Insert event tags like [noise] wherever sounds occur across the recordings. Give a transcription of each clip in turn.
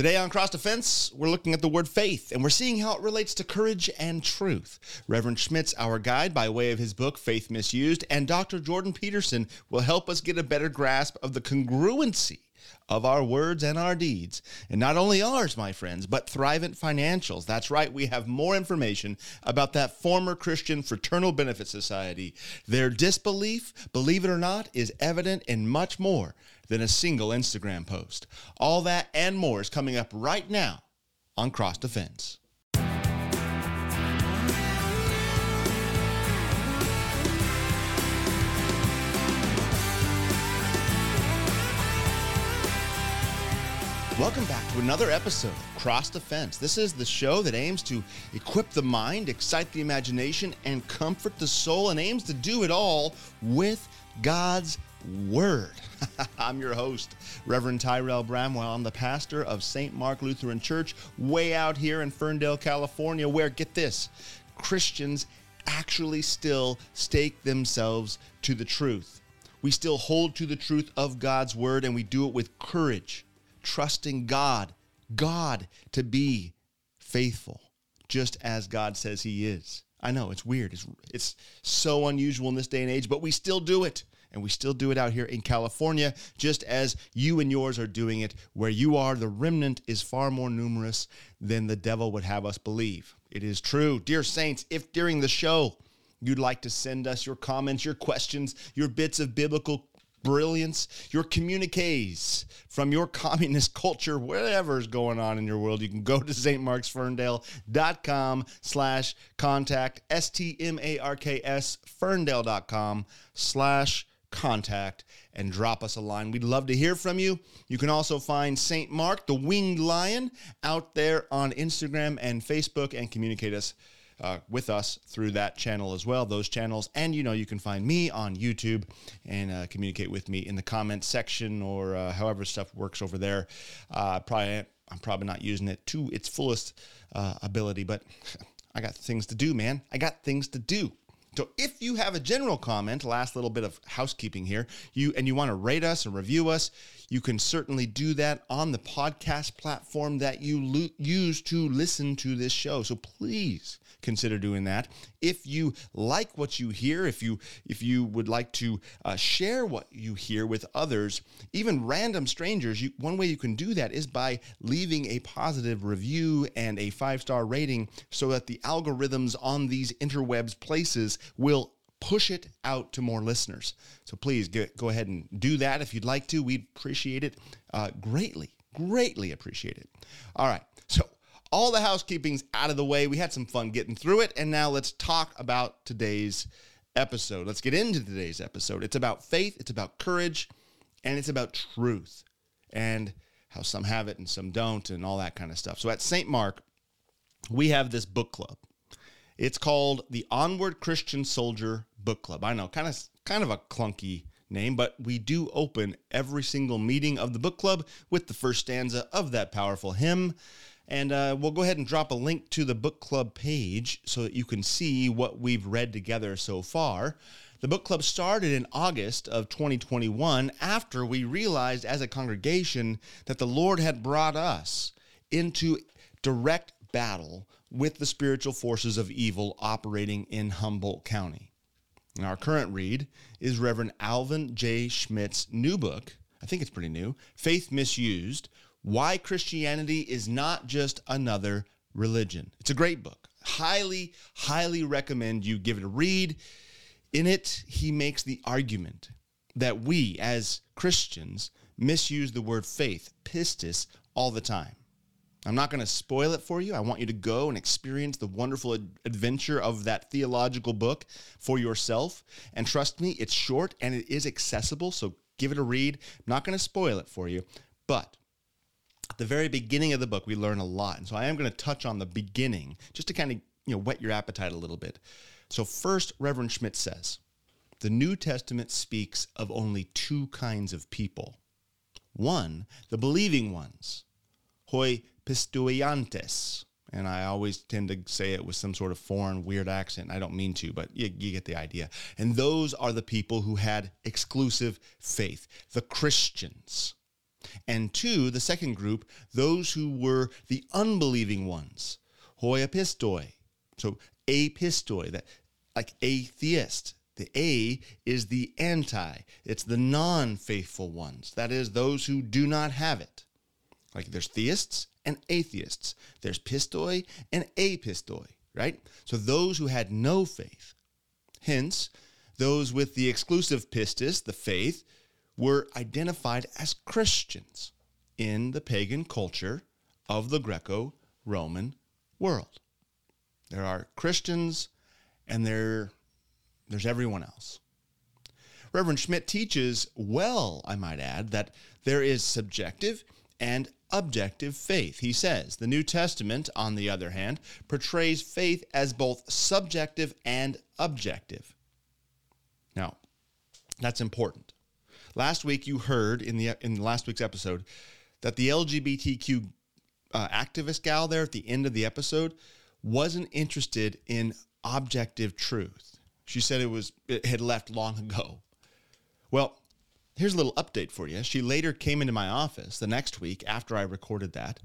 Today on Cross Defense, we're looking at the word faith and we're seeing how it relates to courage and truth. Reverend Schmidt's, our guide by way of his book, Faith Misused, and Dr. Jordan Peterson will help us get a better grasp of the congruency of our words and our deeds. And not only ours, my friends, but Thrivent Financials. That's right, we have more information about that former Christian Fraternal Benefit Society. Their disbelief, believe it or not, is evident in much more than a single Instagram post. All that and more is coming up right now on Cross Defense. Welcome back to another episode of Cross Defense. This is the show that aims to equip the mind, excite the imagination, and comfort the soul, and aims to do it all with God's Word. [laughs] I'm your host, Reverend Tyrel Bramwell. I'm the pastor of St. Mark Lutheran Church, way out here in Ferndale, California, where, get this, Christians actually still stake themselves to the truth. We still hold to the truth of God's Word, and we do it with courage, trusting God, God to be faithful, just as God says He is. I know it's weird. It's, it's so unusual in this day and age, but we still do it and we still do it out here in California, just as you and yours are doing it. Where you are, the remnant is far more numerous than the devil would have us believe. It is true. Dear Saints, if during the show you'd like to send us your comments, your questions, your bits of biblical brilliance, your communiques from your [laughs] communist culture, whatever's going on in your world, you can go to stmarksferndale.com slash contact, S-T-M-A-R-K-S, ferndale.com slash contact and drop us a line. We'd love to hear from you. You can also find St. Mark, the winged lion, out there on Instagram and Facebook and communicate us. Uh, with us through that channel as well, those channels. And you know, you can find me on YouTube and uh, communicate with me in the comments section or uh, however stuff works over there. Uh, probably, I'm probably not using it to its fullest uh, ability, but [laughs] I got things to do, man. I got things to do. So if you have a general comment, last little bit of housekeeping here, you and you want to rate us and review us, you can certainly do that on the podcast platform that you lo- use to listen to this show. So please consider doing that. If you like what you hear, if you if you would like to uh, share what you hear with others, even random strangers, you, one way you can do that is by leaving a positive review and a five star rating, so that the algorithms on these interwebs places will push it out to more listeners. So please get, go ahead and do that if you'd like to. We'd appreciate it uh, greatly, greatly appreciate it. All right. All the housekeeping's out of the way. We had some fun getting through it. And now let's talk about today's episode. Let's get into today's episode. It's about faith, it's about courage, and it's about truth and how some have it and some don't and all that kind of stuff. So at St. Mark, we have this book club. It's called the Onward Christian Soldier Book Club. I know, kind of kind of a clunky name, but we do open every single meeting of the book club with the first stanza of that powerful hymn. And uh, we'll go ahead and drop a link to the book club page so that you can see what we've read together so far. The book club started in August of 2021 after we realized as a congregation that the Lord had brought us into direct battle with the spiritual forces of evil operating in Humboldt County. And our current read is Reverend Alvin J. Schmidt's new book. I think it's pretty new Faith Misused Why Christianity is Not Just Another Religion. It's a great book. Highly, highly recommend you give it a read. In it, he makes the argument that we as Christians misuse the word faith, pistis, all the time. I'm not going to spoil it for you. I want you to go and experience the wonderful ad- adventure of that theological book for yourself. And trust me, it's short and it is accessible. So give it a read. I'm not going to spoil it for you. But at the very beginning of the book, we learn a lot. And so I am going to touch on the beginning just to kind of you know whet your appetite a little bit. So first, Reverend Schmidt says, the New Testament speaks of only two kinds of people. One, the believing ones, hoi pisteuontes. And I always tend to say it with some sort of foreign, weird accent. I don't mean to, but you, you, get the idea. And those are the people who had exclusive faith, the Christians. And two, the second group, those who were the unbelieving ones, hoiapistoi. So apistoi, that like atheist. The A is the anti. It's the non-faithful ones. That is those who do not have it. Like there's theists and atheists. There's pistoi and apistoi, right? So those who had no faith. Hence, those with the exclusive pistis, the faith, were identified as Christians in the pagan culture of the Greco Roman world. There are Christians and there, there's everyone else. Reverend Schmidt teaches well, I might add, that there is subjective and objective faith. He says the New Testament, on the other hand, portrays faith as both subjective and objective. Now, that's important. Last week, you heard in the in last week's episode that the LGBTQ uh, activist gal there at the end of the episode wasn't interested in objective truth. She said it was it had left long ago. Well, here's a little update for you. She later came into my office the next week after I recorded that.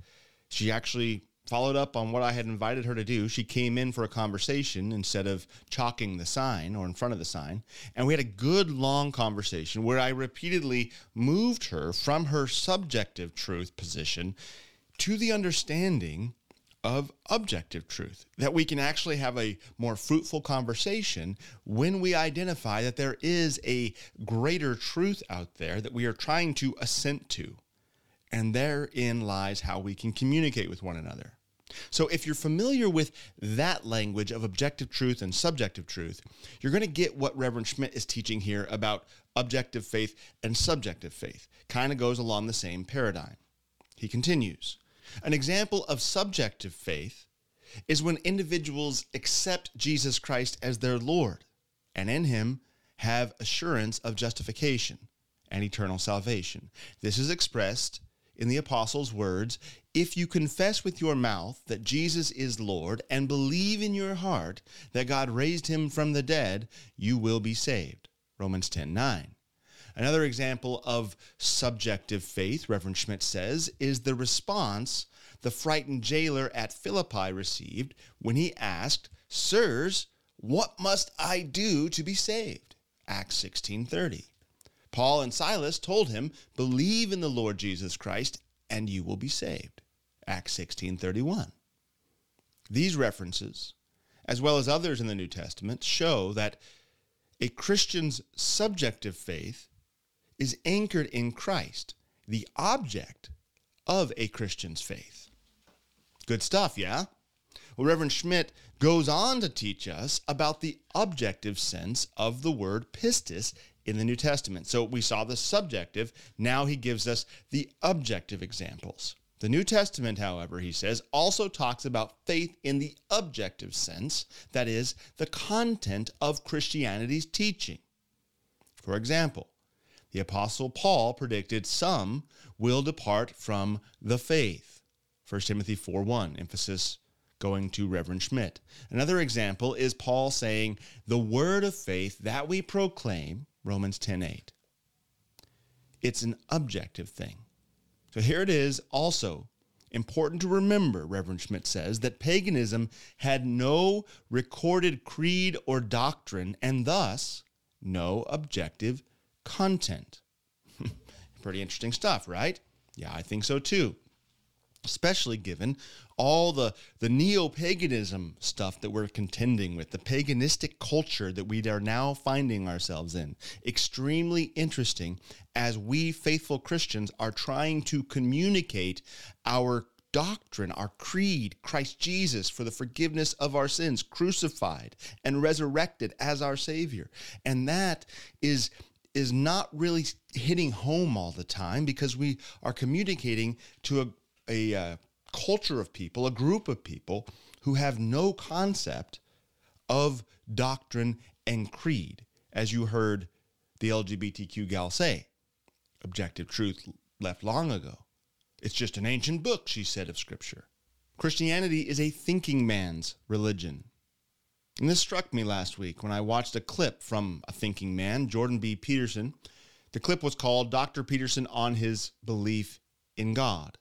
She actually followed up on what I had invited her to do. She came in for a conversation instead of chalking the sign or in front of the sign. And we had a good long conversation where I repeatedly moved her from her subjective truth position to the understanding of objective truth, that we can actually have a more fruitful conversation when we identify that there is a greater truth out there that we are trying to assent to. And therein lies how we can communicate with one another. So, if you're familiar with that language of objective truth and subjective truth, you're going to get what Reverend Schmidt is teaching here about objective faith and subjective faith. Kind of goes along the same paradigm. He continues An example of subjective faith is when individuals accept Jesus Christ as their Lord and in him have assurance of justification and eternal salvation. This is expressed in the apostles' words if you confess with your mouth that Jesus is Lord and believe in your heart that God raised him from the dead, you will be saved. Romans 10 9. Another example of subjective faith, Reverend Schmidt says, is the response the frightened jailer at Philippi received when he asked, Sirs, what must I do to be saved? Acts 16:30. Paul and Silas told him, "Believe in the Lord Jesus Christ and you will be saved." Acts 16:31. These references, as well as others in the New Testament, show that a Christian's subjective faith is anchored in Christ, the object of a Christian's faith. Good stuff, yeah? Well, Reverend Schmidt goes on to teach us about the objective sense of the word pistis in the New Testament. So we saw the subjective, now he gives us the objective examples. The New Testament, however, he says, also talks about faith in the objective sense, that is, the content of Christianity's teaching. For example, the Apostle Paul predicted some will depart from the faith. 1 Timothy 4 1, emphasis going to Reverend Schmidt. Another example is Paul saying, The word of faith that we proclaim, Romans 10 8. It's an objective thing. So here it is also important to remember, Reverend Schmidt says, that paganism had no recorded creed or doctrine and thus no objective content. [laughs] Pretty interesting stuff, right? Yeah, I think so too especially given all the, the neo paganism stuff that we're contending with, the paganistic culture that we are now finding ourselves in. Extremely interesting as we faithful Christians are trying to communicate our doctrine, our creed, Christ Jesus for the forgiveness of our sins, crucified and resurrected as our Savior. And that is is not really hitting home all the time because we are communicating to a a uh, culture of people, a group of people who have no concept of doctrine and creed, as you heard the LGBTQ gal say. Objective truth left long ago. It's just an ancient book, she said of Scripture. Christianity is a thinking man's religion. And this struck me last week when I watched a clip from a thinking man, Jordan B. Peterson, The clip was called Dr. Peterson on his belief in God.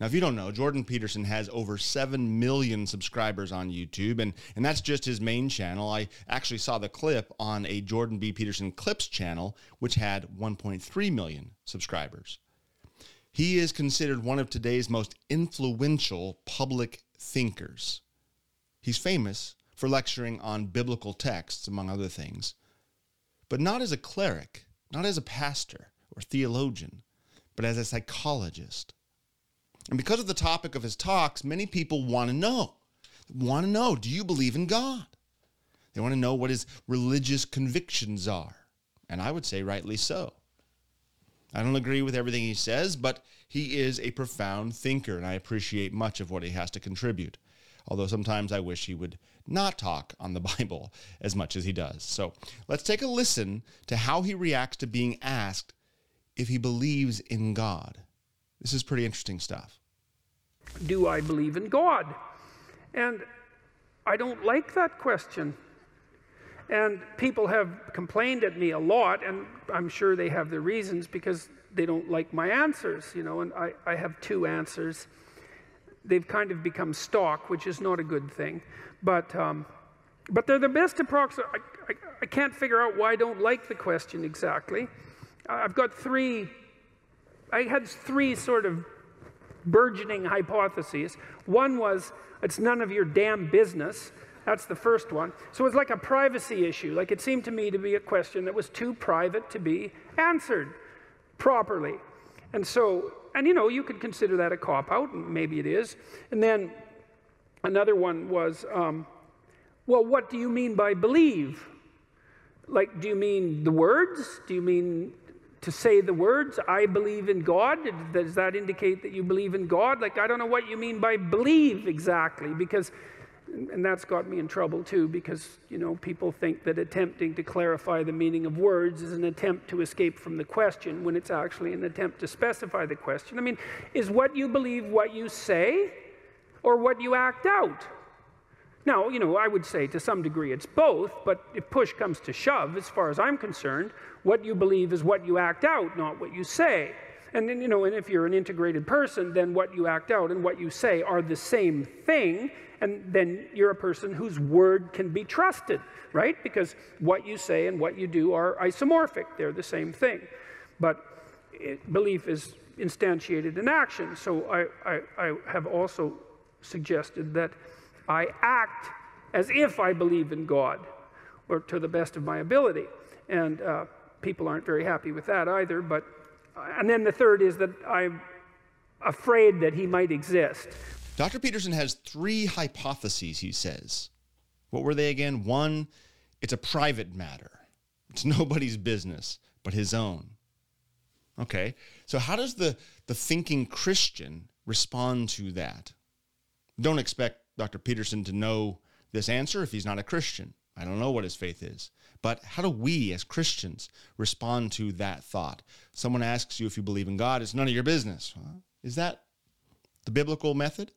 Now, if you don't know, Jordan Peterson has over 7 million subscribers on YouTube, and, and that's just his main channel. I actually saw the clip on a Jordan B. Peterson Clips channel, which had 1.3 million subscribers. He is considered one of today's most influential public thinkers. He's famous for lecturing on biblical texts, among other things, but not as a cleric, not as a pastor or theologian, but as a psychologist. And because of the topic of his talks, many people want to know. Want to know, do you believe in God? They want to know what his religious convictions are. And I would say rightly so. I don't agree with everything he says, but he is a profound thinker, and I appreciate much of what he has to contribute. Although sometimes I wish he would not talk on the [laughs] Bible as much as he does. So let's take a listen to how he reacts to being asked if he believes in God. This is pretty interesting stuff. Do I believe in God? And I don't like that question. And people have complained at me a lot, and I'm sure they have their reasons because they don't like my answers, you know, and I, I have two answers. They've kind of become stock, which is not a good thing. But, um, but they're the best approximate. I, I, I can't figure out why I don't like the question exactly. I've got three I had three sort of burgeoning hypotheses. One was, it's none of your damn business. That's the first one. So it's like a privacy issue. Like it seemed to me to be a question that was too private to be answered properly. And so, and you know, you could consider that a cop out, and maybe it is. And then another one was, um, well, what do you mean by believe? Like, do you mean the words? Do you mean to say the words, I believe in God? Does that indicate that you believe in God? Like, I don't know what you mean by believe exactly, because, and that's got me in trouble too, because, you know, people think that attempting to clarify the meaning of words is an attempt to escape from the question when it's actually an attempt to specify the question. I mean, is what you believe what you say or what you act out? Now, you know, I would say to some degree it's both, but if push comes to shove, as far as I'm concerned, what you believe is what you act out, not what you say. And then, you know, and if you're an integrated person, then what you act out and what you say are the same thing, and then you're a person whose word can be trusted, right? Because what you say and what you do are isomorphic, they're the same thing. But it, belief is instantiated in action. So I, I, I have also suggested that I act as if I believe in God, or to the best of my ability. And uh, people aren't very happy with that either. But, and then the third is that I'm afraid that he might exist. Dr. Peterson has three hypotheses, he says. What were they again? One, it's a private matter, it's [laughs] nobody's business but his own. Okay, so how does the, the thinking Christian respond to that? Don't expect Dr. Peterson to know this answer if he's not a Christian. I don't know what his faith is. But how do we as Christians respond to that thought? Someone asks you if you believe in God, it's none of your business. Is that the biblical method?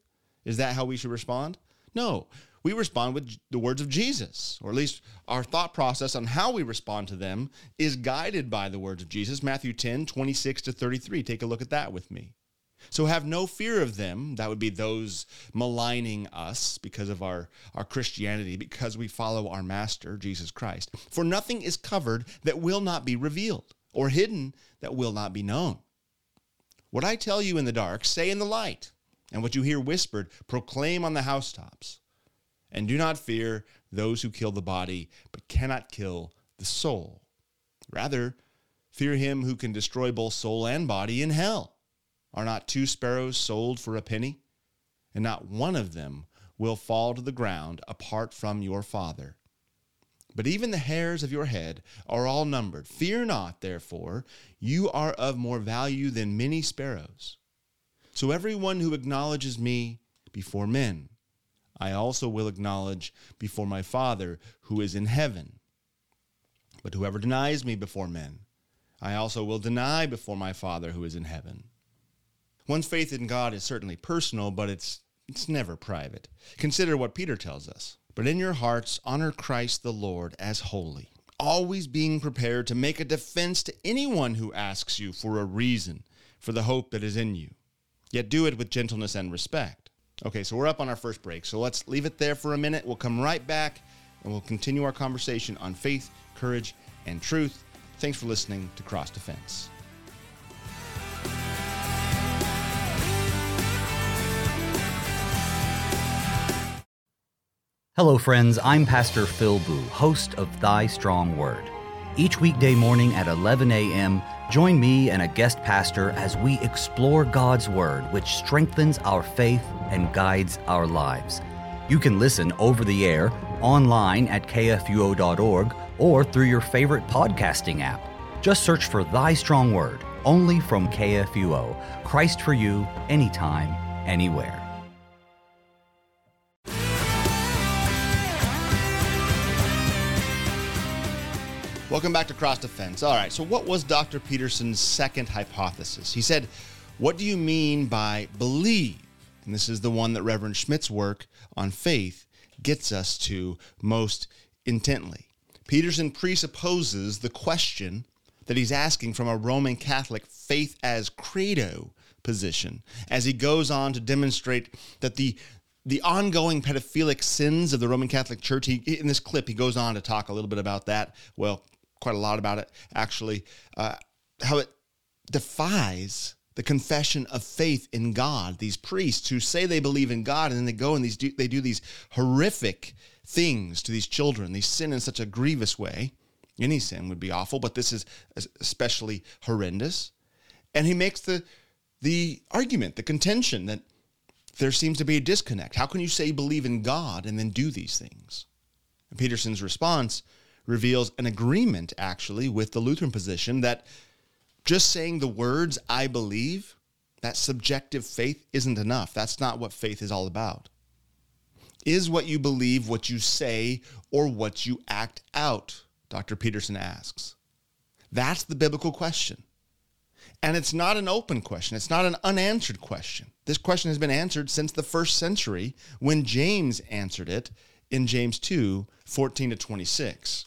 Is that how we should respond? No. We respond with the words of Jesus, or at least our thought process on how we respond to them is guided by the words of Jesus. Matthew 10, 26 to 33. Take a look at that with me. So have no fear of them. That would be those maligning us because of our, our Christianity, because we follow our Master, Jesus Christ. For nothing is covered that will not be revealed, or hidden that will not be known. What I tell you in the dark, say in the light, and what you hear whispered, proclaim on the housetops. And do not fear those who kill the body, but cannot kill the soul. Rather, fear him who can destroy both soul and body in hell. Are not two sparrows sold for a penny? And not one of them will fall to the ground apart from your Father. But even the hairs of your head are all numbered. Fear not, therefore, you are of more value than many sparrows. So everyone who acknowledges me before men, I also will acknowledge before my Father who is in heaven. But whoever denies me before men, I also will deny before my Father who is in heaven. One's faith in God is certainly personal, but it's it's never private. Consider what Peter tells us. But in your hearts honor Christ the Lord as holy, always being prepared to make a defense to anyone who asks you for a reason for the hope that is in you. Yet do it with gentleness and respect. Okay, so we're up on our first break. So let's leave it there for a minute. We'll come right back and we'll continue our conversation on faith, courage, and truth. Thanks for listening to Cross Defense. Hello, friends. I'm Pastor Phil Booe, host of Thy Strong Word. Each weekday morning at 11 a.m., join me and a guest pastor as we explore God's Word, which strengthens our faith and guides our lives. You can listen over the air, online at kfuo.org, or through your favorite podcasting app. Just search for Thy Strong Word, only from KFUO. Christ for you, anytime, anywhere. Welcome back to Cross Defense. All right, so what was Dr. Peterson's second hypothesis? He said, What do you mean by believe? And this is the one that Reverend Schmidt's work on faith gets us to most intently. Peterson presupposes the question that he's asking from a Roman Catholic faith as credo position as he goes on to demonstrate that the the ongoing pedophilic sins of the Roman Catholic Church. He in this clip he goes on to talk a little bit about that. Well, quite a lot about it actually. Uh, how it defies the confession of faith in God. These priests who say they believe in God and then they go and these do, they do these horrific things to these children. They sin in such a grievous way. Any sin would be awful, but this is especially horrendous. And he makes the the argument, the contention that there seems to be a disconnect. How can you say you believe in God and then do these things? And Peterson's response reveals an agreement, actually, with the Lutheran position that just saying the words, I believe, that subjective faith isn't enough. That's not what faith is all about. Is what you believe what you say or what you act out? Dr. Peterson asks. That's the biblical question. And it's not an open question. It's not an unanswered question. This question has been answered since the first century when James answered it in James 2 14 to 26.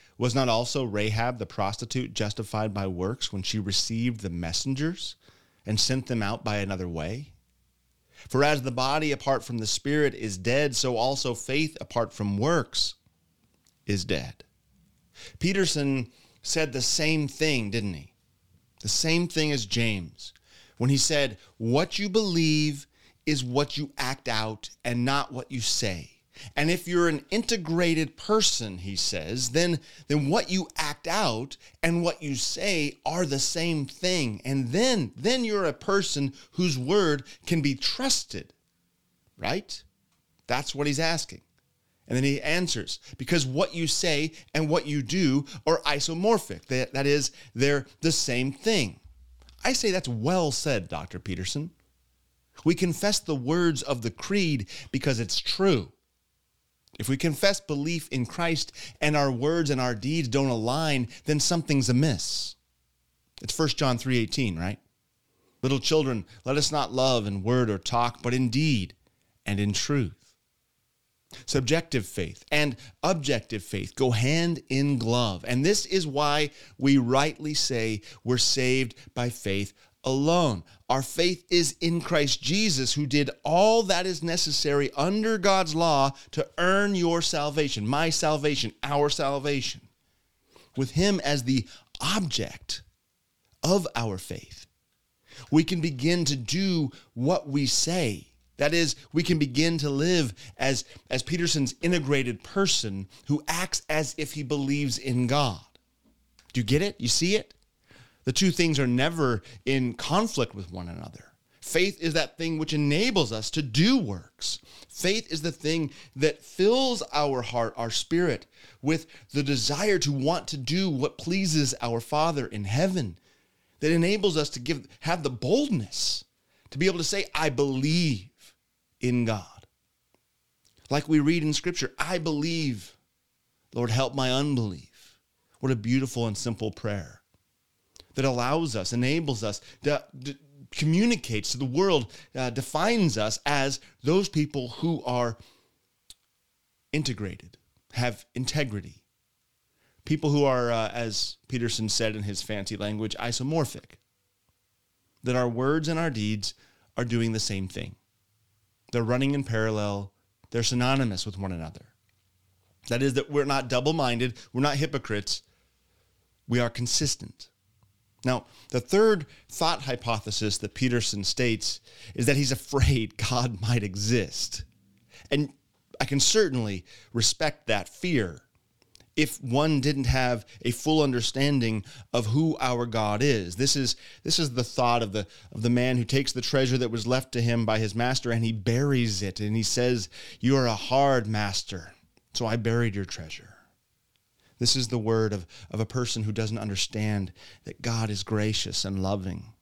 was not also Rahab the prostitute justified by works when she received the messengers and sent them out by another way? For as the body apart from the spirit is dead, so also faith apart from works is dead. Peterson said the same thing, didn't he? The same thing as James when he said, What you believe is what you act out and not what you say. And if you're an integrated person, he says, then, then what you act out and what you say are the same thing. And then, then you're a person whose word can be trusted, right? That's what he's asking. And then he answers, because what you say and what you do are isomorphic. That, that is, they're the same thing. I say that's well said, Dr. Peterson. We confess the words of the creed because it's true. If we confess belief in Christ and our words and our deeds don't align, then something's amiss. It's 1 John 3:18, right? Little children, let us not love in word or talk, but in deed and in truth. Subjective faith and objective faith go hand in glove. And this is why we rightly say we're saved by faith alone. Our faith is in Christ Jesus, who did all that is necessary under God's law to earn your salvation, my salvation, our salvation. With Him as the object of our faith, we can begin to do what we say. That is, we can begin to live as, as Peterson's integrated person who acts as if he believes in God. Do you get it? You see it? The two things are never in conflict with one another. Faith is that thing which enables us to do works. Faith is the thing that fills our heart, our spirit, with the desire to want to do what pleases our Father in heaven, that enables us to give have the boldness to be able to say, I believe in God. Like we read in Scripture, I believe. Lord, help my unbelief. What a beautiful and simple prayer that allows us, enables us, to, to communicates to the world, uh, defines us as those people who are integrated, have integrity. People who are, uh, as Peterson said in his fancy language, isomorphic. That our words and our deeds are doing the same thing. They're running in parallel, they're synonymous with one another. That is, that we're not double minded, we're not hypocrites, we are consistent. Now, the third thought hypothesis that Peterson states is that he's afraid [laughs] God might exist. And I can certainly respect that fear if one didn't have a full understanding of who our God is. This is this is the thought of the of the man who takes the treasure that was left to him by his master and he buries it and he says, "You are a hard master, so I buried your treasure." This is the word of, of a person who doesn't understand that God is gracious and loving.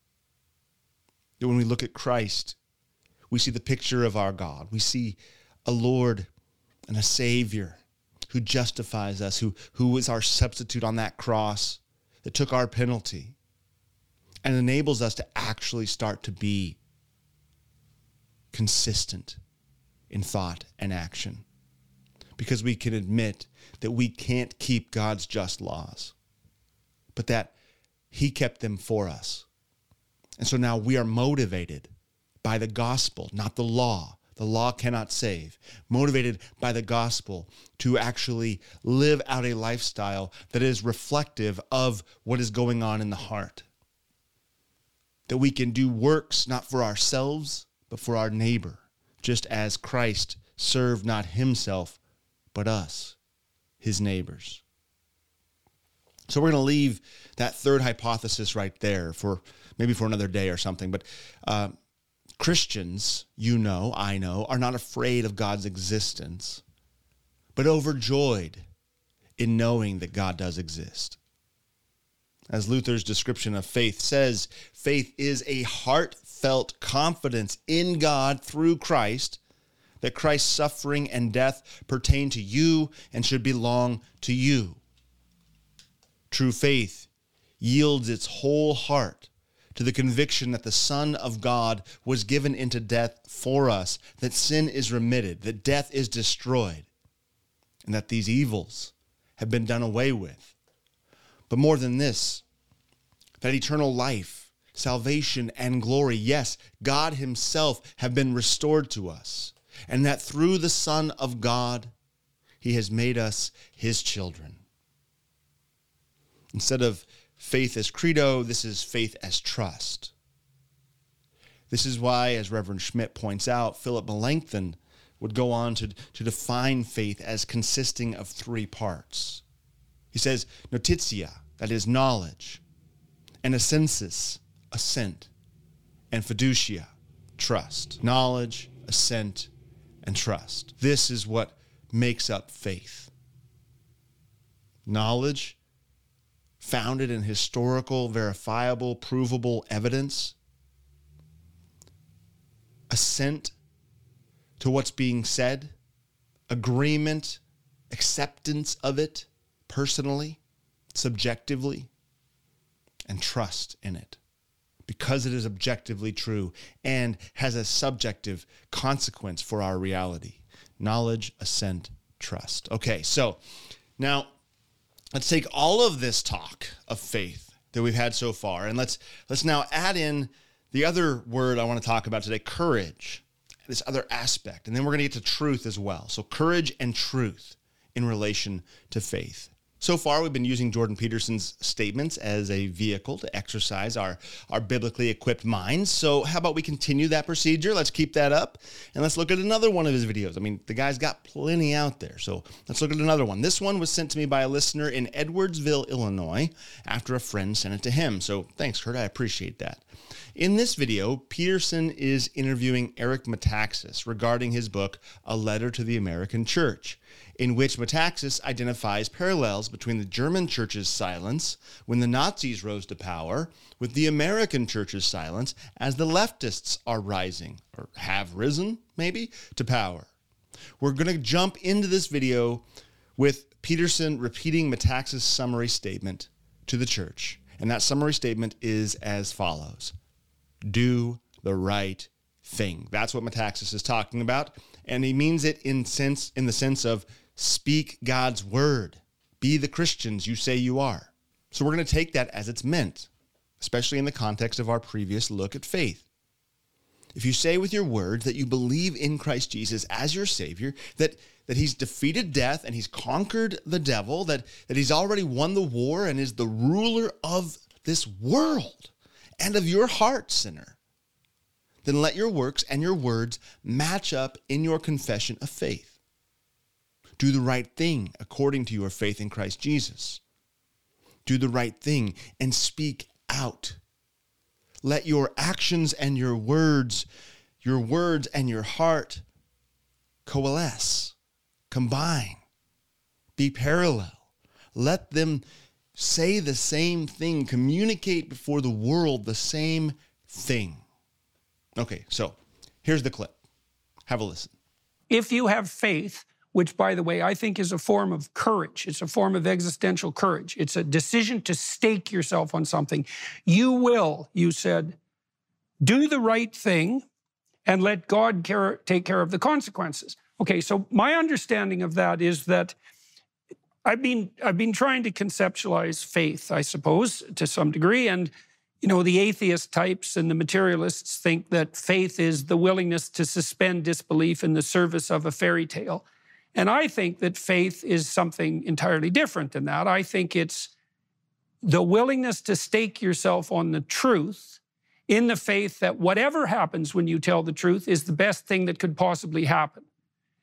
That when we look at Christ, we see the picture of our God. We see a Lord and a Savior who justifies us, who, who is our substitute on that cross that took our penalty and enables us to actually start to be consistent in thought and action because we can admit that we can't keep God's just laws, but that He kept them for us. And so now we are motivated by the gospel, not the law. The law cannot save. Motivated by the gospel to actually live out a lifestyle that is reflective of what is going on in the heart. That we can do works not for ourselves, but for our neighbor, just as Christ served not himself, but us, his neighbors. So we're going to leave that third hypothesis right there for maybe for another day or something. But uh, Christians, you know, I know, are not afraid of God's existence, but overjoyed in knowing that God does exist. As Luther's description of faith says, faith is a heartfelt confidence in God through Christ that Christ's suffering and death pertain to you and should belong to you. True faith yields its whole heart to the conviction that the Son of God was given into death for us, that sin is remitted, that death is destroyed, and that these evils have been done away with. But more than this, that eternal life, salvation, and glory, yes, God Himself have been restored to us and that through the Son of God, he has made us his children. Instead of faith as credo, this is faith as trust. This is why, as Reverend Schmidt points out, Philip Melanchthon would go on to, to define faith as consisting of three parts. He says, notitia, that is knowledge, and assensus, assent, and fiducia, trust. Knowledge, assent, and trust. This is what makes up faith. Knowledge founded in historical, verifiable, provable evidence. Assent to what's being said. Agreement, acceptance of it personally, subjectively, and trust in it because it is objectively true and has a subjective consequence for our reality. Knowledge, assent, trust. Okay, so now let's take all of this talk of faith that we've had so far and let's let's now add in the other word I want to talk about today, courage. This other aspect. And then we're going to get to truth as well. So courage and truth in relation to faith. So far, we've been using Jordan Peterson's statements as a vehicle to exercise our, our biblically equipped minds. So, how about we continue that procedure? Let's keep that up and let's look at another one of his videos. I mean, the guy's got plenty out there. So, let's look at another one. This one was sent to me by a listener in Edwardsville, Illinois, after a friend sent it to him. So, thanks, Kurt. I appreciate that. In this video, Peterson is interviewing Eric Metaxas regarding his book, A Letter to the American Church in which Metaxas identifies parallels between the German church's silence when the Nazis rose to power with the American church's silence as the leftists are rising, or have risen, maybe, to power. We're going to jump into this video with Peterson repeating Metaxas' summary statement to the church. And that summary statement is as follows Do the right thing. That's what Metaxas is talking about. And he means it in sense in the sense of Speak God's word. Be the Christians you say you are. So we're going to take that as it's meant, especially in the context of our previous look at faith. If you say with your words that you believe in Christ Jesus as your Savior, that, that He's defeated death and He's conquered the devil, that, that He's already won the war and is the ruler of this world and of your heart, sinner, then let your works and your words match up in your confession of faith. Do the right thing according to your faith in Christ Jesus. Do the right thing and speak out. Let your actions and your words, your words and your heart coalesce, combine, be parallel. Let them say the same thing, communicate before the world the same thing. Okay, so here's the clip. Have a listen. If you have faith, which, by the way, I think is a form of courage. It's a form of existential courage. It's a decision to stake yourself on something. You will, you said, do the right thing and let God care, take care of the consequences. Okay, so my understanding of that is that I've been I've been trying to conceptualize faith, I suppose, to some degree, and you know the atheist types and the materialists think that faith is the willingness to suspend disbelief in the service of a fairy tale. And I think that faith is something entirely different than that. I think it's the willingness to stake yourself on the truth in the faith that whatever happens when you tell the truth is the best thing that could possibly happen.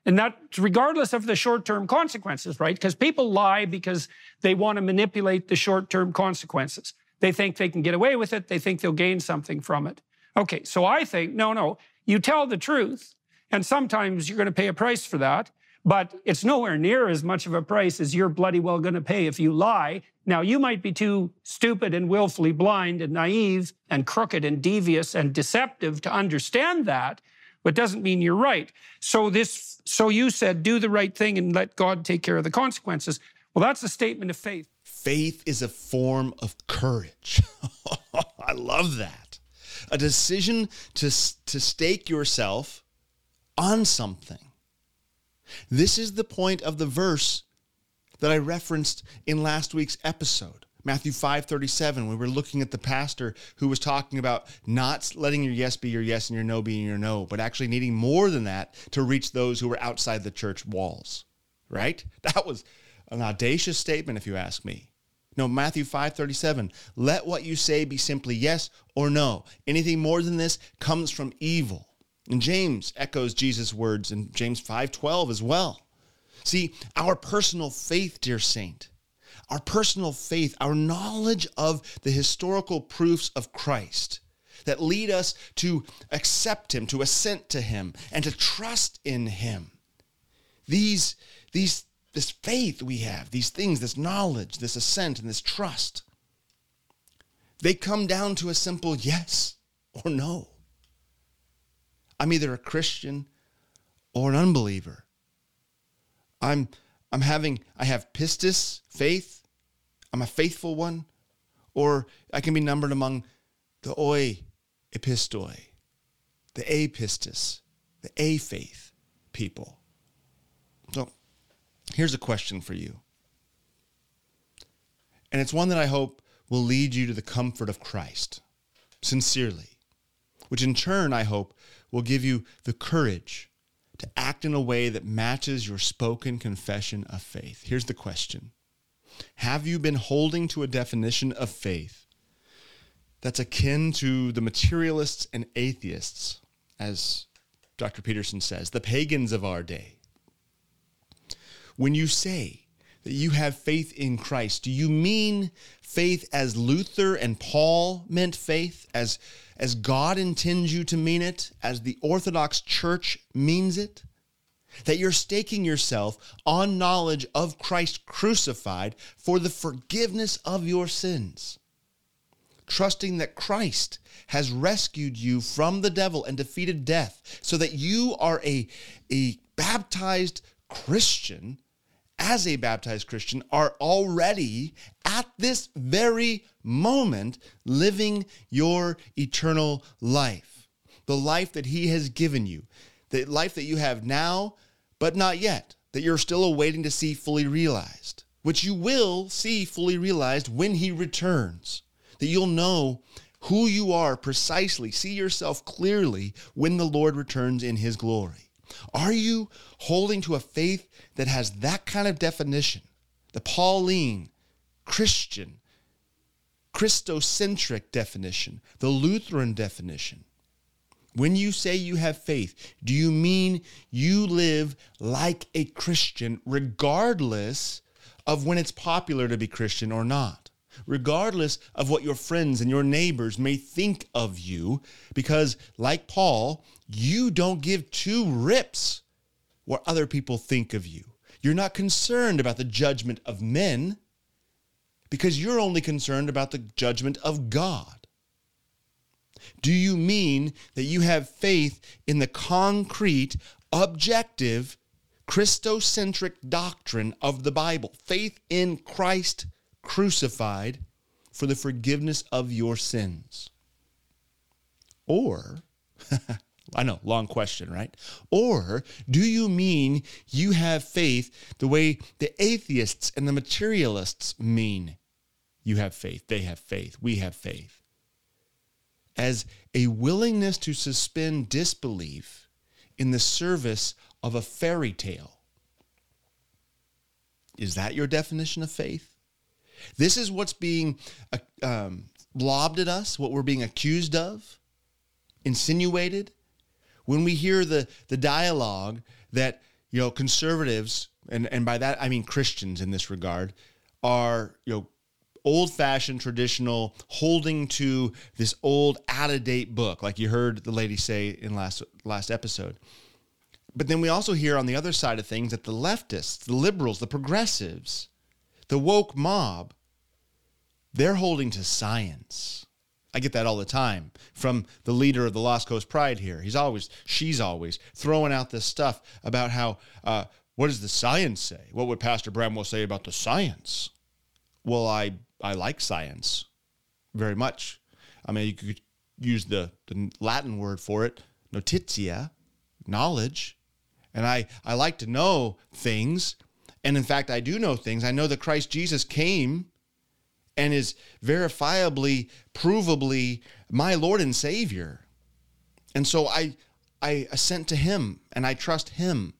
And that regardless of the short term consequences, right? Because people lie because they want to manipulate the short term consequences. They think they can get away with it, they think they'll gain something from it. Okay, so I think, no, no, you tell the truth, and sometimes you're going to pay a price for that. But it's nowhere near as much of a price as you're bloody well going to pay if you lie. Now, you might be too stupid and willfully blind and naive and crooked and devious and deceptive to understand that, but doesn't mean you're right. So this, so you said, do the right thing and let God take care of the consequences. Well, that's a statement of faith. Faith is a form of courage. [laughs] I love that. A decision to, to stake yourself on something this is the point of the verse that I referenced in last week's episode. Matthew 5:37 we were looking at the pastor who was talking about not letting your yes be your yes and your no be your no, but actually needing more than that to reach those who were outside the church walls. Right? [laughs] That was an audacious statement if you ask me. No, Matthew 5:37, let what you say be simply yes or no. Anything more than this comes from evil. And James echoes Jesus' words in James 5:12 as well. See, our personal faith, dear saint, our personal faith, our knowledge of the historical proofs of Christ that lead us to accept him, to assent to him, and to trust in him. These, these, this faith we have, these things, this knowledge, this assent, and this trust, they come down to a simple yes or no. I'm either a Christian or an unbeliever. I'm I'm having I have pistis, faith. I'm a faithful one, or I can be numbered among the oi apistoi, the a pistis, the a faith people. So here's a question for you. And it's one that I hope will lead you to the comfort of Christ, sincerely, which in turn, I hope, will give you the courage to act in a way that matches your spoken confession of faith. Here's the question Have you been holding to a definition of faith that's akin to the materialists and atheists, as Dr. Peterson says, the pagans of our day? When you say, that you have faith in Christ, do you mean faith as Luther and Paul meant faith, as, as God intends you to mean it, as the Orthodox Church means it? That you're staking yourself on knowledge of Christ crucified for the forgiveness of your sins, trusting that Christ has rescued you from the devil and defeated death, so that you are a, a baptized Christian as a baptized Christian are already at this very moment living your eternal life. The life that He has given you, the life that you have now, but not yet, that you're still awaiting to see fully realized, which you will see fully realized when He returns. That you'll know who you are precisely, see yourself clearly when the Lord returns in His glory. Are you holding to a faith that has that kind of definition? The Pauline, Christian, Christocentric definition, the Lutheran definition. When you say you have faith, do you mean you live like a Christian regardless of when it's popular to be Christian or not? Regardless of what your friends and your neighbors may think of you, because, like Paul, you don't give two rips what other people think of you. You're not concerned about the judgment of men because you're only concerned about the judgment of God. Do you mean that you have faith in the concrete, objective, Christocentric doctrine of the Bible? Faith in Christ crucified for the forgiveness of your sins? Or, [laughs] I know, long question, right? Or do you mean you have faith the way the atheists and the materialists mean you have faith? They have faith. We have faith. As a willingness to suspend disbelief in the service of a fairy tale. Is that your definition of faith? This is what's being uh, um, lobbed at us, what we're being accused of, insinuated. When we hear the, the dialogue that, you know, conservatives, and, and by that I mean Christians in this regard, are, you know, old fashioned, traditional, holding to this old, out of date book, like you heard the lady say in last, last episode. But then we also hear on the other side of things that the leftists, the liberals, the progressives, the woke mob, they're holding to science. I get that all the time from the leader of the Lost Coast Pride here. He's always, she's always throwing out this stuff about how, uh, what does the science say? What would Pastor Bramwell say about the science? Well, I, I like science very much. I mean, you could use the, the Latin word for it, notitia, knowledge. And I, I like to know things and in fact, I do know things. I know that Christ Jesus came and is verifiably, provably my Lord and Savior. And so I, I assent to him and I trust him.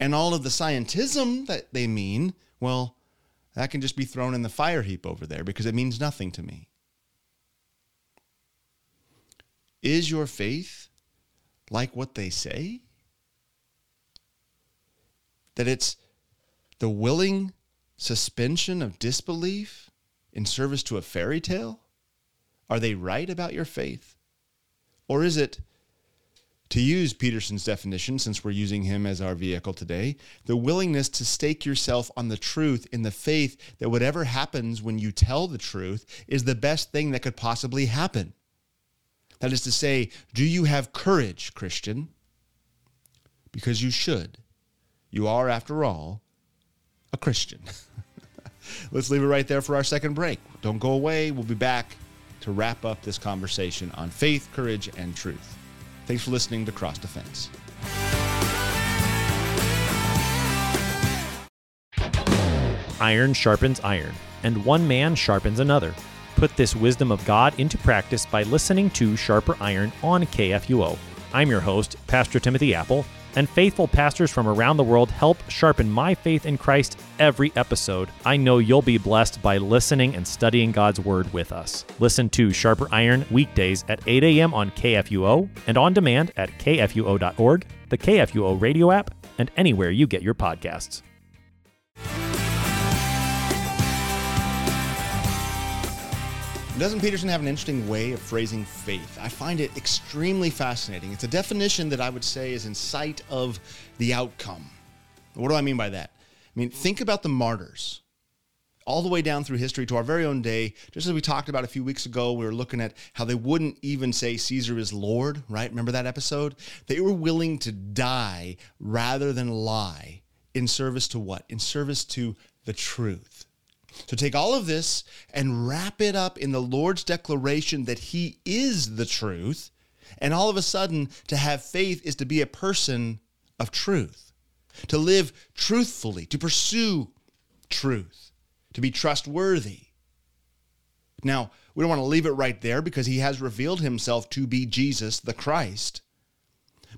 And all of the scientism that they mean, well, that can just be thrown in the fire heap over there because it means nothing to me. Is your faith like what they say? That it's the willing suspension of disbelief in service to a fairy tale? Are they right about your faith? Or is it, to use Peterson's definition, since we're using him as our vehicle today, the willingness to stake yourself on the truth in the faith that whatever happens when you tell the truth is the best thing that could possibly happen? That is to say, do you have courage, Christian? Because you should. You are, after all, a Christian. [laughs] Let's leave it right there for our second break. Don't go away. We'll be back to wrap up this conversation on faith, courage, and truth. Thanks for listening to Cross Defense. Iron sharpens iron, and one man sharpens another. Put this wisdom of God into practice by listening to Sharper Iron on KFUO. I'm your host, Pastor Timothy Appel, and faithful pastors from around the world help sharpen my faith in Christ every episode. I know you'll be blessed by listening and studying God's Word with us. Listen to Sharper Iron weekdays at 8 a.m. on KFUO and on demand at kfuo.org, the KFUO radio app, and anywhere you get your podcasts. Doesn't Peterson have an interesting way of phrasing faith? I find it extremely fascinating. It's a definition that I would say is in sight of the outcome. What do I mean by that? I mean, think about the martyrs all the way down through history to our very own day. Just as we talked about a few weeks ago, we were looking at how they wouldn't even say Caesar is Lord, right? Remember that episode? They were willing to die rather than lie in service to what? In service to the truth. So take all of this and wrap it up in the Lord's declaration that He is the truth. And all of a sudden, to have faith is to be a person of truth, to live truthfully, to pursue truth, to be trustworthy. Now, we don't want to leave it right there because He has revealed Himself to be Jesus the Christ.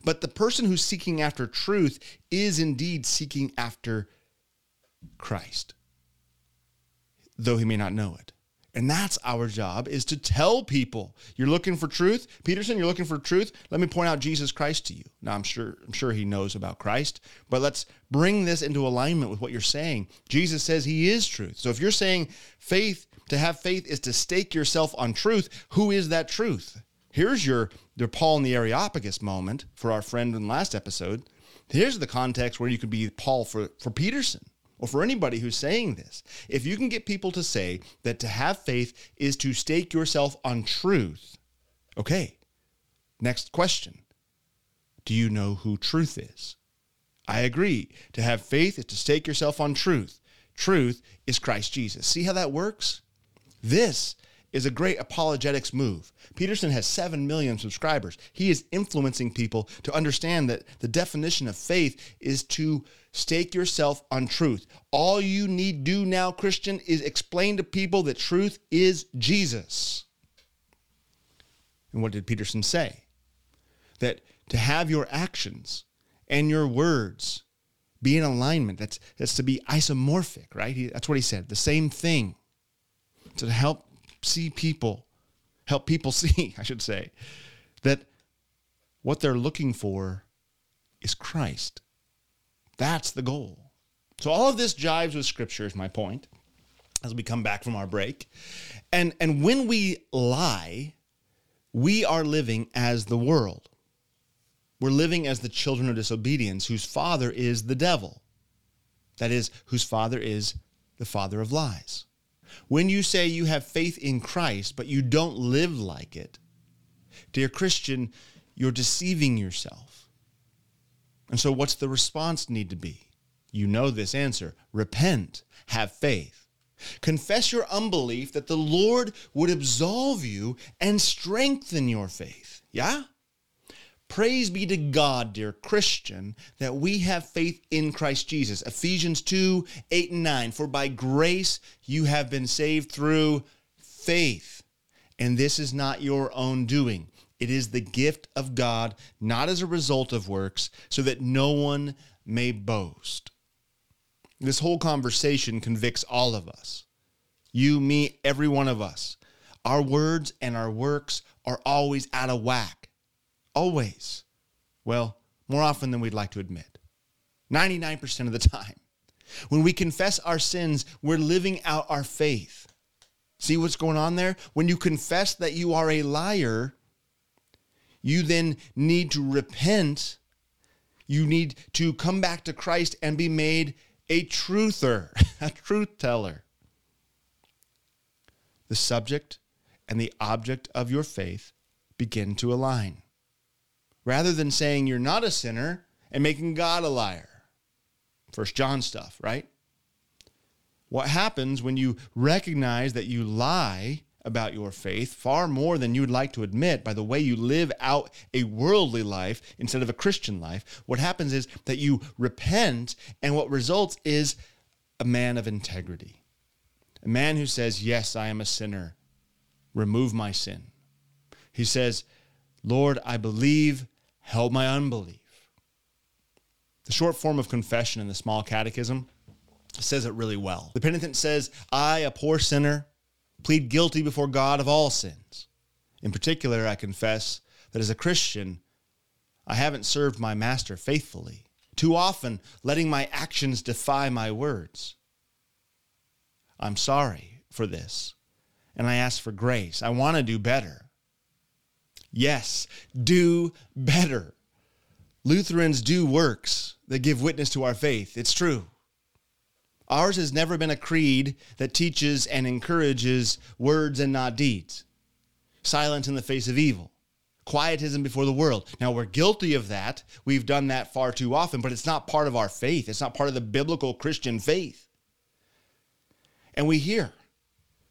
But the person who's seeking after truth is indeed seeking after Christ though he may not know it. And that's our job is to tell people you're looking for truth. Peterson, you're looking for truth. Let me point out Jesus Christ to you. Now I'm sure I'm sure he knows about Christ, but let's bring this into alignment with what you're saying. Jesus says he is truth. So if you're saying faith to have faith is to stake yourself on truth, who is that truth? Here's your, your Paul in the Areopagus moment for our friend in the last episode. Here's the context where you could be Paul for, for Peterson or for anybody who's saying this, if you can get people to say that to have faith is to stake yourself on truth, okay, next question Do you know who truth is? I agree. To have faith is to stake yourself on truth. Truth is Christ Jesus. See how that works? This is a great apologetics move. Peterson has 7 million subscribers. He is influencing people to understand that the definition of faith is to stake yourself on truth. All you need do now, Christian, is explain to people that truth is Jesus. And what did Peterson say? That to have your actions and your words be in alignment, that's, that's to be isomorphic, right? He, that's what he said, the same thing. To help see people, help people [laughs] see, I should say, that what they're looking for is Christ. That's the goal. So all of this jives with scripture is my point as we come back from our break. And and when we lie, we are living as the world. We're living as the children of disobedience whose father is the devil. That is whose father is the father of lies. When you say you have faith in Christ but you don't live like it, dear Christian, you're deceiving yourself. And so, what's the response need to be? You know this answer repent, have faith. Confess your unbelief that the Lord would absolve you and strengthen your faith. Yeah? Praise be to God, dear Christian, that we have faith in Christ Jesus. Ephesians 2 8 and 9. For by grace you have been saved through faith. And this is not your own doing. It is the gift of God, not as a result of works, so that no one may boast. This whole conversation convicts all of us. You, me, every one of us. Our words and our works are always out of whack. Always. Well, more often than we'd like to admit. 99% of the [laughs] time. When we confess our sins, we're living out our faith. See what's going on there? When you confess that you are a liar, you then need to repent. You need to come back to Christ and be made a truther, [laughs] a truth teller. The subject and the object of your faith begin to align. Rather than saying you're not a sinner and making God a liar. First John stuff, right? What happens when you recognize that you lie about your faith, far more than you would like to admit, by the way you live out a worldly life instead of a Christian life, what happens is that you repent, and what results is a man of integrity. A man who says, Yes, I am a sinner. Remove my sin. He says, Lord, I believe, help my unbelief. The short form of confession in the small catechism says it really well. The penitent says, I, a poor sinner, plead guilty before God of all sins. In particular, I confess that as a Christian, I haven't served my master faithfully, too often letting my actions defy my words. I'm sorry for this, and I ask for grace. I want to do better. Yes, do better. Lutherans do works that give witness to our faith. It's true. Ours has never been a creed that teaches and encourages words and not deeds, silence in the face of evil, quietism before the world. Now, we're guilty of that. We've done that far too often, but it's not part of our faith. It's not part of the biblical Christian faith. And we hear.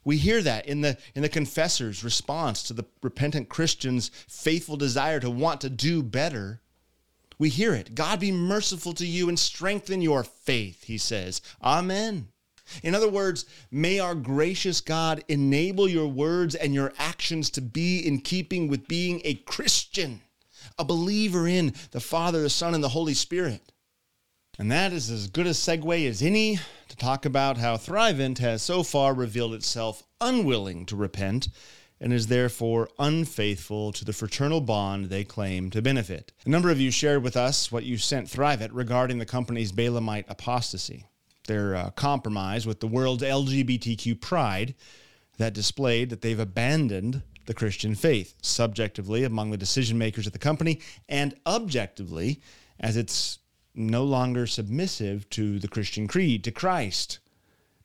We hear that in the in the confessor's response to the repentant Christian's faithful desire to want to do better. We hear it. God be merciful to you and strengthen your faith, he says. Amen. In other words, may our gracious God enable your words and your actions to be in keeping with being a Christian, a believer in the Father, the Son, and the Holy Spirit. And that is as good a segue as any to talk about how Thrivent has so far revealed itself unwilling to repent and is therefore unfaithful to the fraternal bond they claim to benefit. A number of you shared with us what you sent Thrivent regarding the company's Balaamite apostasy, their uh, compromise with the world's LGBTQ pride that displayed that they've abandoned the Christian faith, subjectively among the decision makers at the company, and objectively as it's no longer submissive to the Christian creed, to Christ.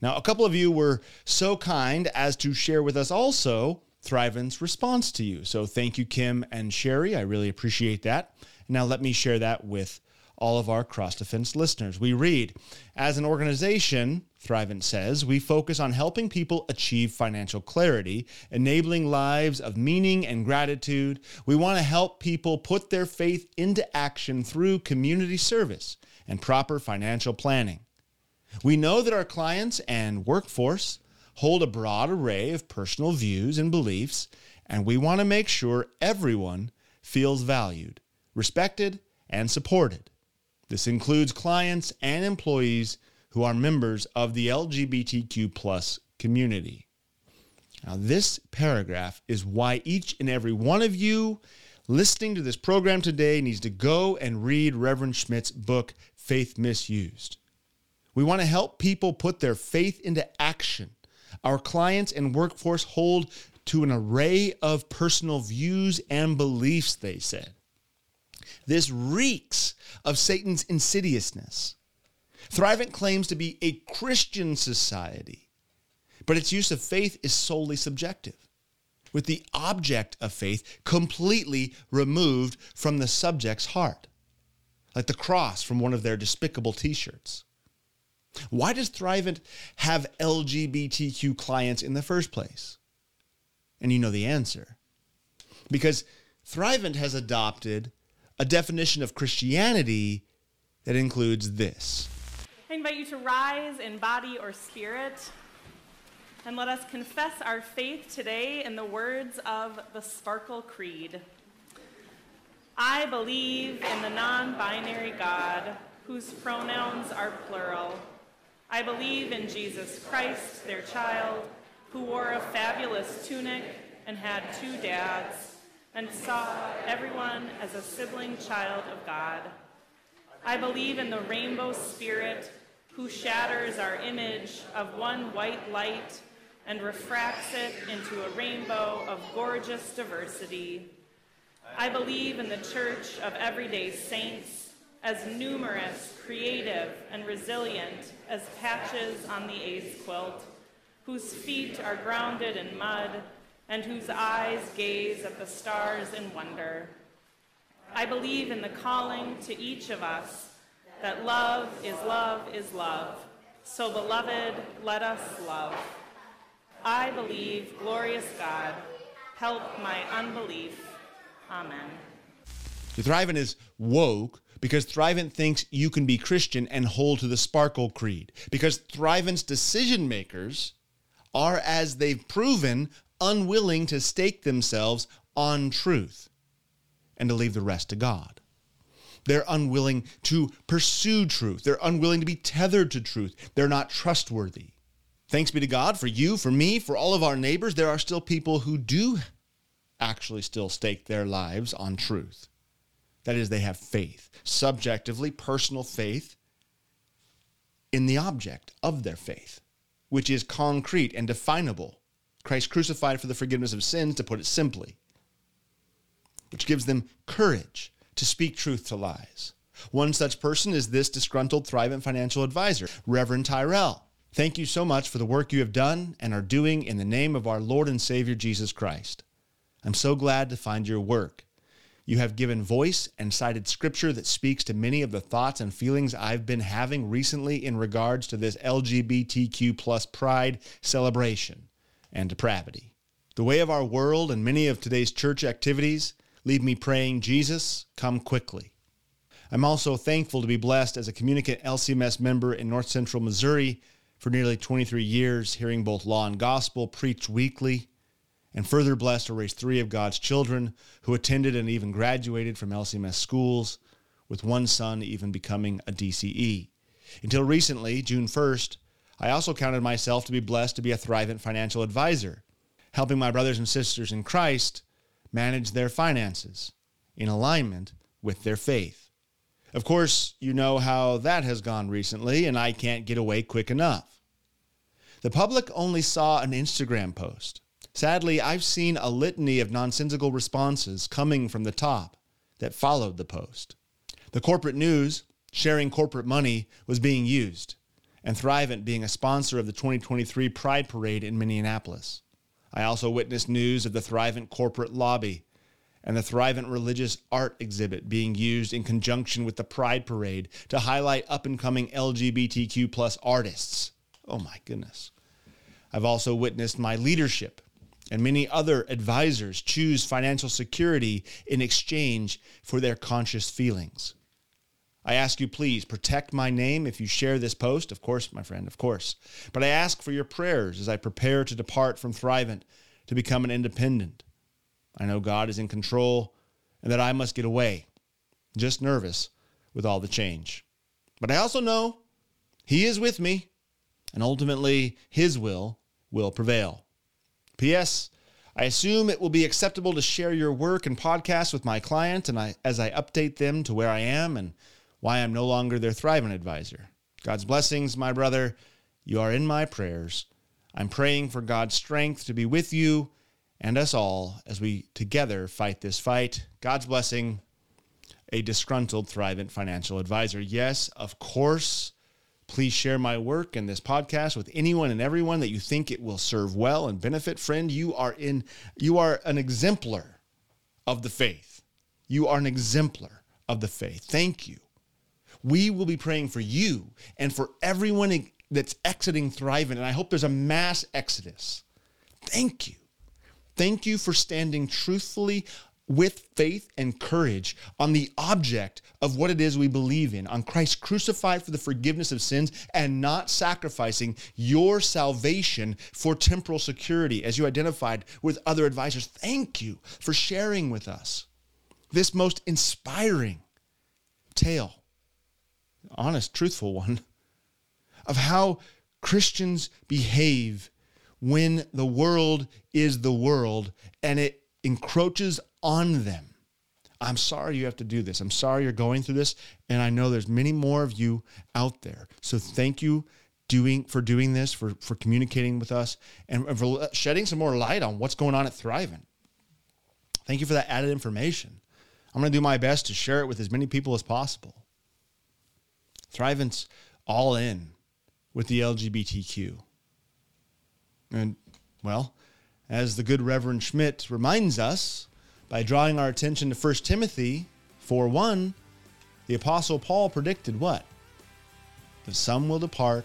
Now, a couple of you were so kind as to share with us also Thrivent's response to you. So thank you, Kim and Sherry. I really appreciate that. Now, let me share that with all of our cross defense listeners. We read, as an organization, Thrivent says, we focus on helping people achieve financial clarity, enabling lives of meaning and gratitude. We want to help people put their faith into action through community service and proper financial planning. We know that our clients and workforce hold a broad array of personal views and beliefs, and we want to make sure everyone feels valued, respected, and supported. This includes clients and employees who are members of the LGBTQ plus community. Now, this paragraph is why each and every one of you listening to this program today needs to go and read Reverend Schmidt's book, Faith Misused. We want to help people put their faith into action. Our clients and workforce hold to an array of personal views and beliefs, they said. This reeks of Satan's insidiousness. Thrivent claims to be a Christian society, but its use of faith is solely subjective, with the object of faith completely removed from the subject's heart, like the cross from one of their despicable t shirts. Why does Thrivent have LGBTQ clients in the first place? And you know the answer. Because Thrivent has adopted a definition of Christianity that includes this. I invite you to rise in body or spirit and let us confess our faith today in the words of the Sparkle Creed. I believe in the non binary God whose pronouns are plural. I believe in Jesus Christ, their child, who wore a fabulous tunic and had two dads and saw everyone as a sibling child of God. I believe in the rainbow spirit who shatters our image of one white light and refracts it into a rainbow of gorgeous diversity. I believe in the church of everyday saints as numerous, creative, and resilient as patches on the AIDS quilt, whose feet are grounded in mud and whose eyes gaze at the stars in wonder. I believe in the calling to each of us that love is love is love. So, beloved, let us love. I believe, glorious God, help my unbelief. Amen. Thrivent is woke because Thrivent thinks you can be Christian and hold to the Sparkle Creed. Because Thrivent's decision makers are, as they've proven, unwilling to stake themselves on truth and to leave the rest to God. They're unwilling to pursue truth. They're unwilling to be tethered to truth. They're not trustworthy. Thanks be to God for you, for me, for all of our neighbors. There are still people who do actually still stake their lives on truth. That is, they have faith, subjectively personal faith in the object of their faith, which is concrete and definable. Christ crucified for the forgiveness of sins, to put it simply, which gives them courage to speak truth to lies. One such person is this disgruntled Thrivent financial advisor, Reverend Tyrel. Thank you so much for the work you have done and are doing in the name of our Lord and Savior Jesus Christ. I'm so glad to find your work. You have given voice and cited scripture that speaks to many of the thoughts and feelings I've been having recently in regards to this LGBTQ plus pride celebration and depravity. The way of our world and many of today's church activities leave me praying, Jesus, come quickly. I'm also thankful to be blessed as a communicant LCMS member in North Central Missouri for nearly 23 years, hearing both law and gospel preached weekly, and further blessed to raise three of God's children who attended and even graduated from LCMS schools, with one son even becoming a DCE. Until recently, June 1st, I also counted myself to be blessed to be a Thrivent financial advisor, helping my brothers and sisters in Christ manage their finances in alignment with their faith. Of course, you know how that has gone recently, and I can't get away quick enough. The public only saw an Instagram post. Sadly, I've seen a litany of nonsensical responses coming from the top that followed the post. The corporate news, sharing corporate money, was being used, and Thrivent being a sponsor of the 2023 Pride Parade in Minneapolis. I also witnessed news of the Thrivent corporate lobby and the Thrivent religious art exhibit being used in conjunction with the Pride Parade to highlight up and coming LGBTQ plus artists. Oh my goodness. I've also witnessed my leadership and many other advisors choose financial security in exchange for their conscious feelings. I ask you, please protect my name if you share this post. Of course, my friend, of course. But I ask for your prayers as I prepare to depart from Thrivent to become an independent. I know God is in control and that I must get away, just nervous with all the change. But I also know He is with me, and ultimately His will will prevail. P.S. I assume it will be acceptable to share your work and podcast with my client and I, as I update them to where I am and why I'm no longer their Thrivent advisor. God's blessings, my brother. You are in my prayers. I'm praying for God's strength to be with you and us all as we together fight this fight. God's blessing, a disgruntled Thrivent financial advisor. Yes, of course. Please share my work and this podcast with anyone and everyone that you think it will serve well and benefit. Friend, you are in you are an exemplar of the faith. You are an exemplar of the faith. Thank you we will be praying for you and for everyone that's exiting Thrivent. And I hope there's a mass exodus. Thank you. Thank you for standing truthfully with faith and courage on the object of what it is we believe in, on Christ crucified for the forgiveness of sins and not sacrificing your salvation for temporal security, as you identified with other advisors. Thank you for sharing with us this most inspiring tale honest, truthful one of how Christians behave when the world is the world and it encroaches on them. I'm sorry you have to do this. I'm sorry you're going through this. And I know there's many more of you out there. So thank you doing for doing this, for, for communicating with us, and for shedding some more light on what's going on at Thrivent. Thank you for that added information. I'm going to do my best to share it with as many people as possible. Thrivent's all in with the LGBTQ. And, well, as the good Reverend Schmidt reminds us by drawing our attention to 1 Timothy 4 1, the Apostle Paul predicted what? That some will depart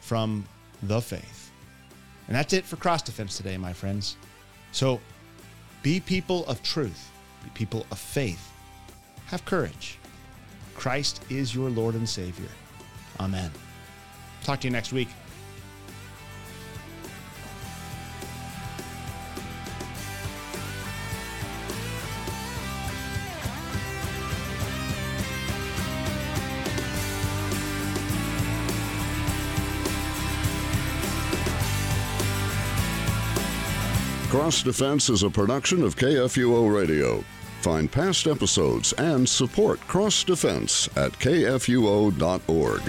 from the faith. And that's it for Cross Defense today, my friends. So be people of truth, be people of faith. Have courage. Christ is your Lord and Savior. Amen. Talk to you next week. Cross Defense is a production of KFUO Radio. Find past episodes and support Cross Defense at kfuo.org.